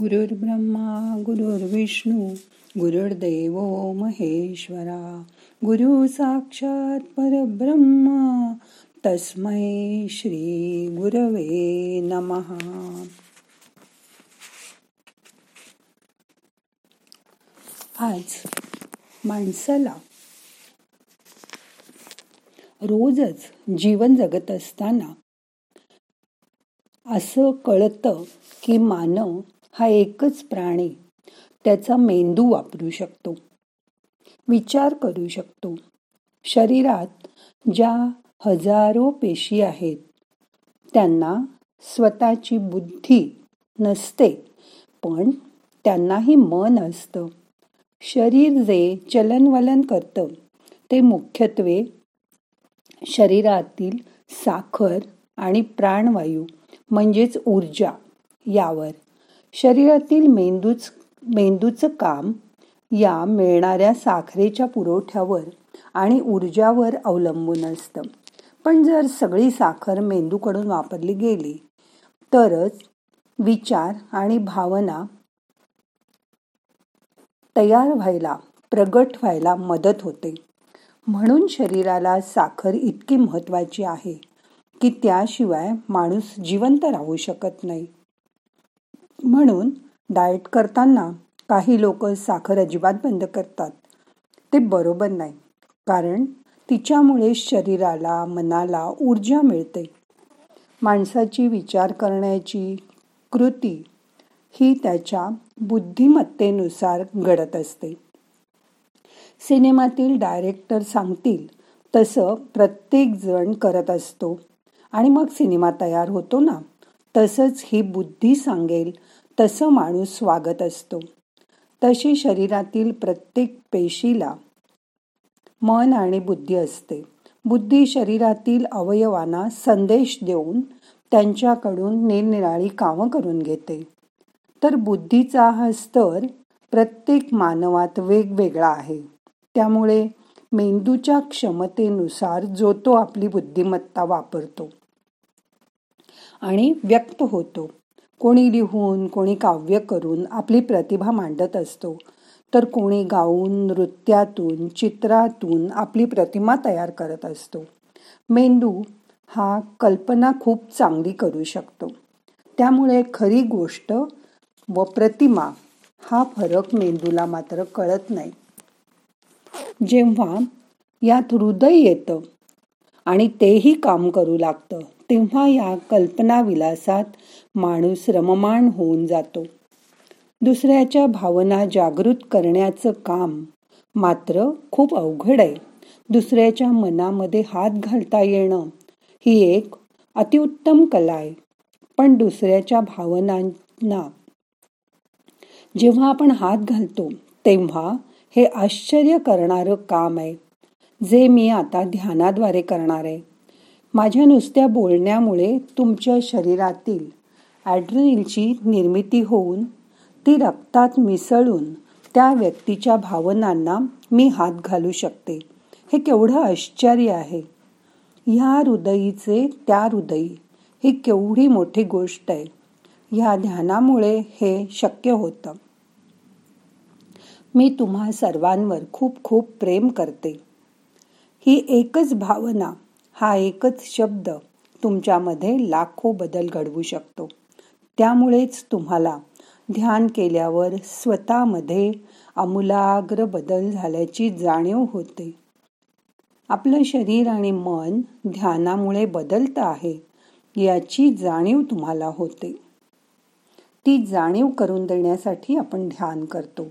गुरुर्ब्रह्मा गुरुर्विष्णू गुरुर्देव महेश्वरा गुरु साक्षात परब्रह्मा तस्मै श्री गुरवे नमहा आज माणसाला रोजच जीवन जगत असताना असं कळतं की मानव हा एकच प्राणी. त्याचा मेंदू वापरू शकतो. विचार करू शकतो. शरीरात ज्या हजारो पेशी आहेत त्यांना स्वतःची बुद्धी नसते पण त्यांनाही मन असतं. शरीर जे चलनवलन करतं ते मुख्यत्वे शरीरातील साखर आणि प्राणवायू म्हणजेच ऊर्जा यावर शरीरातील मेंदूच मेंदूचं काम या मिळणाऱ्या साखरेच्या पुरवठ्यावर आणि ऊर्जावर अवलंबून असतं. पण जर सगळी साखर मेंदूकडून वापरली गेली तरच विचार आणि भावना तयार व्हायला प्रगट व्हायला मदत होते. म्हणून शरीराला साखर इतकी महत्वाची आहे की त्याशिवाय माणूस जिवंत राहू शकत नाही. म्हणून डाएट करताना काही लोक साखर अजिबात बंद करतात. ते बरोबर नाही. कारण तिच्यामुळे शरीराला मनाला ऊर्जा मिळते. माणसाची विचार करण्याची कृती ही त्याच्या बुद्धिमत्तेनुसार घडत असते. सिनेमातील डायरेक्टर सांगतील तसं प्रत्येक जण करत असतो आणि मग सिनेमा तयार होतो ना? तसंच ही बुद्धी सांगेल तसं माणूस स्वागत असतो. तशी शरीरातील प्रत्येक पेशीला मन आणि बुद्धी असते. बुद्धी शरीरातील अवयवांना संदेश देऊन त्यांच्याकडून निरनिराळी कामं करून घेते. तर बुद्धीचा हा स्तर प्रत्येक मानवात वेगवेगळा आहे. त्यामुळे मेंदूच्या क्षमतेनुसार जो तो आपली बुद्धिमत्ता वापरतो आणि व्यक्त होतो. कोणी लिहून कोणी काव्य करून आपली प्रतिभा मांडत असतो तर कोणी गाऊन नृत्यातून चित्रातून आपली प्रतिमा तयार करत असतो. मेंदू हा कल्पना खूप चांगली करू शकतो. त्यामुळे खरी गोष्ट व प्रतिमा हा फरक मेंदूला मात्र कळत नाही. जेव्हा यात हृदय येतं आणि तेही काम करू लागतं तेव्हा या कल्पनाविलासात माणूस रममाण होऊन जातो. दुसऱ्याच्या भावना जागृत करण्याचं काम मात्र खूप अवघड आहे. दुसऱ्याच्या मनामध्ये हात घालता येणं ही एक अतिउत्तम कला आहे. पण दुसऱ्याच्या भावनांना जेव्हा आपण हात घालतो तेव्हा हे आश्चर्य करणारं काम आहे जे मी आता ध्यानाद्वारे करणार आहे. माझ्या नुसत्या बोलण्यामुळे तुमच्या शरीरातील ॲड्रिनलची निर्मिती होऊन ती रक्तात मिसळून त्या व्यक्तीच्या भावनांना मी हात घालू शकते. हे केवढं आश्चर्य आहे. ह्या हृदयीचे त्या हृदयी ही केवढी मोठी गोष्ट आहे. ह्या ध्यानामुळे हे शक्य होतं. मी तुम्हा सर्वांवर खूप खूप प्रेम करते. ही एकच भावना हा एकच शब्द तुमच्यामध्ये लाखो बदल घडवू शकतो. त्यामुळेच तुम्हाला ध्यान केल्यावर स्वतःमध्ये आमूलाग्र बदल झाल्याची जाणीव होते. आपलं शरीर आणि मन ध्यानामुळे बदलतं आहे याची जाणीव तुम्हाला होते. ती जाणीव करून देण्यासाठी आपण ध्यान करतो.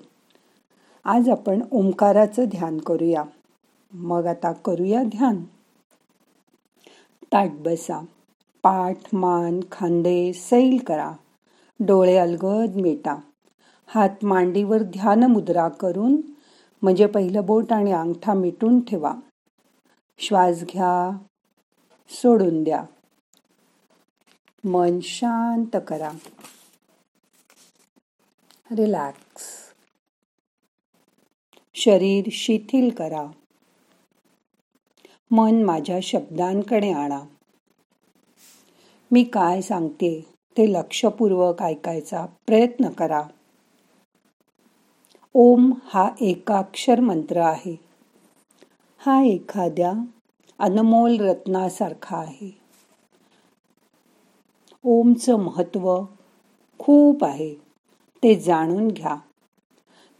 आज आपण ओंकाराचं ध्यान करूया. मग आता करूया ध्यान. ताट बसा. पाठ मान खांदे सैल करा. डोळे अलगद मिटा. हात मांडीवर ध्यान मुद्रा करून म्हणजे पहिलं बोट आणि अंगठा मिटून ठेवा. श्वास घ्या. सोडून द्या. मन शांत करा. रिलॅक्स. शरीर शिथिल करा. मन माझ्या शब्दांकडे आणा. मी काय सांगते ते लक्षपूर्वक ऐकायचा प्रयत्न करा. ओम हा एकाक्षर मंत्र आहे. हा एखाद्या अनमोल रत्नासारखा आहे. ओमचं महत्त्व खूप आहे. ते जाणून घ्या.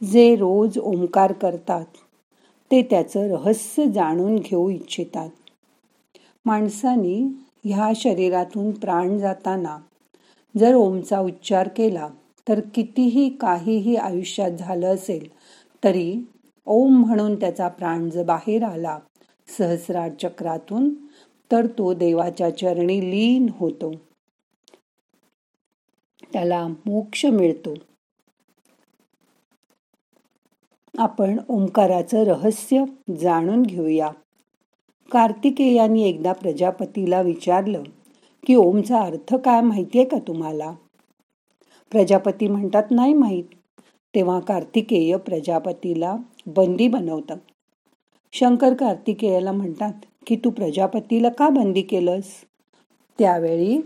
जे रोज ओंकार करतात ते त्याचं रहस्य जाणून घेऊ इच्छितात. माणसाने ह्या शरीरातून प्राण जाताना जर ओमचा उच्चार केला तर कितीही काहीही आयुष्यात झालं असेल तरी ओम म्हणून त्याचा प्राण जर बाहेर आला सहस्रार चक्रातून तर तो देवाच्या चरणी लीन होतो. त्याला मोक्ष मिळतो. आपण ओंकाराचं रहस्य जाणून घेऊया. कार्तिकेयांनी एकदा प्रजापतीला विचारलं की ओमचा अर्थ काय माहितीये का तुम्हाला? प्रजापती म्हणतात नाही माहीत. तेव्हा कार्तिकेय प्रजापतीला बंदी बनवतं. शंकर कार्तिकेयाला म्हणतात की तू प्रजापतीला का बंदी केलंस? त्यावेळी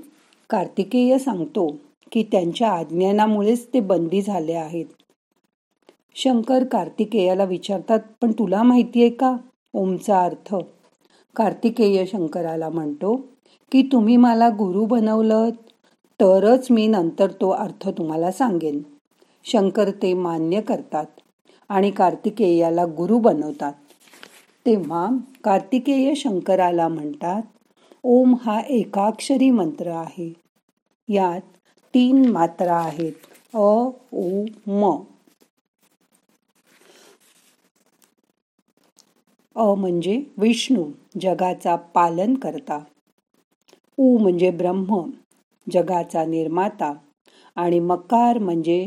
कार्तिकेय सांगतो की त्यांच्या आज्ञानामुळेच ते बंदी झाले आहेत. शंकर कार्तिकेयाला विचारतात पण तुला माहितीये का? ओमचा अर्थ. कार्तिकेय शंकराला म्हणतो की तुम्ही मला गुरु बनवलं तरच मी नंतर तो अर्थ तुम्हाला सांगेन. शंकर ते मान्य करतात आणि कार्तिकेयाला गुरु बनवतात. तेव्हा कार्तिकेय शंकराला म्हणतात ओम हा एकाक्षरी मंत्र आहे. यात तीन मात्रा आहेत अ उ म. अ म्हणजे विष्णू जगाचा पालन करता उ म्हणजे ब्रह्म जगाचा निर्माता. आणि मकार म्हणजे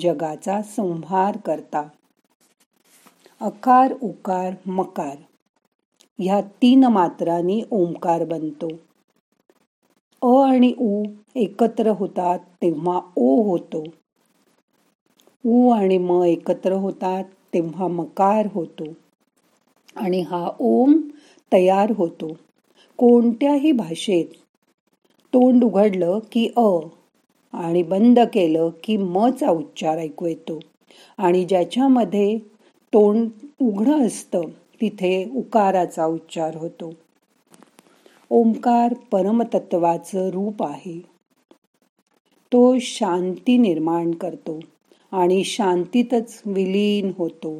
जगाचा संहार करता अकार उकार मकार. ह्या तीन मात्रांनी ओंकार बनतो. अ आणि उ एकत्र होतात तेव्हा ओ होतो. उ आणि म एकत्र होतात तेव्हा मकार होतो. आणि हा ओम तयार होतो. कोणत्याही भाषेत तोंड उघडलं की अ आणि बंद केलं की मचा उच्चार ऐकू येतो. आणि ज्याच्यामध्ये तोंड उघडं असतं तिथे उकाराचा उच्चार होतो. ओंकार परमतत्वाचं रूप आहे. तो शांती निर्माण करतो आणि शांतीतच विलीन होतो.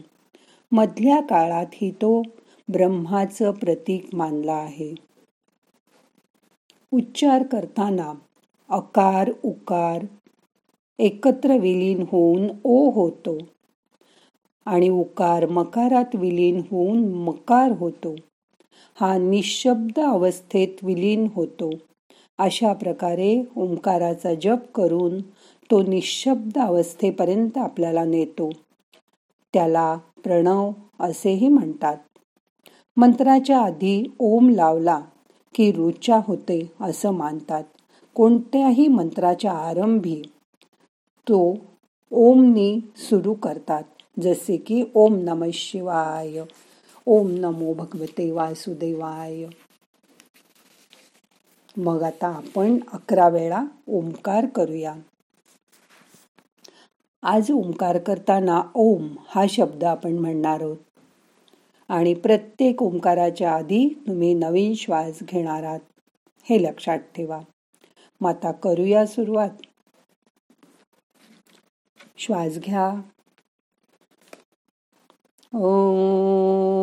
मधल्या काळातही तो ब्रह्माचं प्रतीक मानला आहे. उच्चार करताना अकार उकार एकत्र विलीन होऊन ओ होतो आणि उकार मकारात विलीन होऊन मकार होतो. हा निशब्द अवस्थेत विलीन होतो. अशा प्रकारे ओंकाराचा जप करून तो निशब्द अवस्थेपर्यंत आपल्याला नेतो. त्याला प्रणव असेही म्हणतात. मंत्राच्या आधी ओम लावला की रुचा होते असं मानतात. कोणत्याही मंत्राच्या आरंभी तो ओमनी सुरू करतात. जसे की ओम नम शिवाय ओम नमो भगवते वासुदेवाय. मग आता आपण अकरा वेळा ओंकार करूया. आज ओंकार करताना ओम हा शब्द आपण म्हणणार आहोत. आणि प्रत्येक ओंकाराच्या आधी तुम्ही नवीन श्वास घेणार आहात. हे लक्षात ठेवा. मग आता करूया सुरुवात. श्वास घ्या. ओ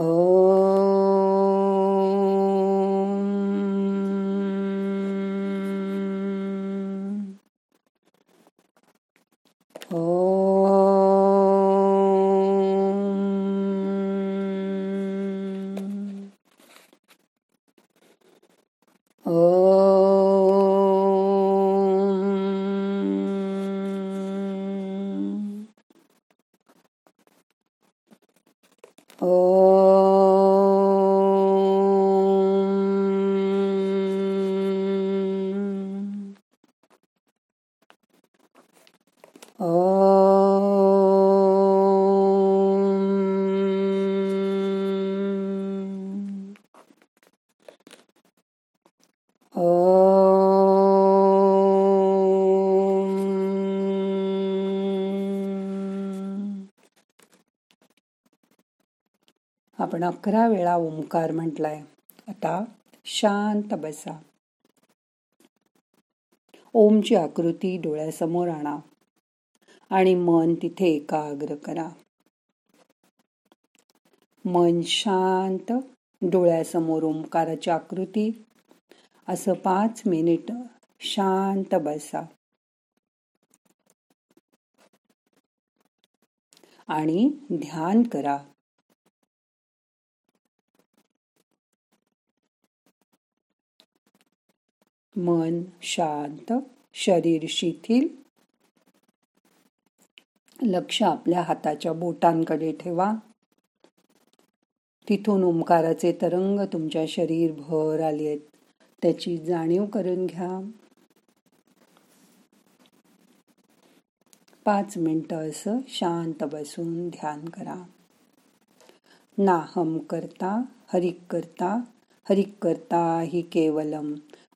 Oh. आपण अकरा वेळा ओंकार म्हटलाय. आता शांत बसा. ओमची आकृती डोळ्यासमोर आणा आणि मन तिथे एकाग्र करा. मन शांत डोळ्यासमोर ओंकाराची आकृती. असं पाच मिनिट शांत बसा. आणि ध्यान करा. मन शांत शरीर शिथिल. लक्ष आपल्या हाताच्या बोटांकडे ठेवा. तिथून ओंकाराचे तरंग तुमच्या शरीर भर आले आहेत त्याची जाणीव करून घ्या. पाच मिनटं असं शांत बसून ध्यान करा. नाहम करता हरिक करता हरिक करता हि केवलम.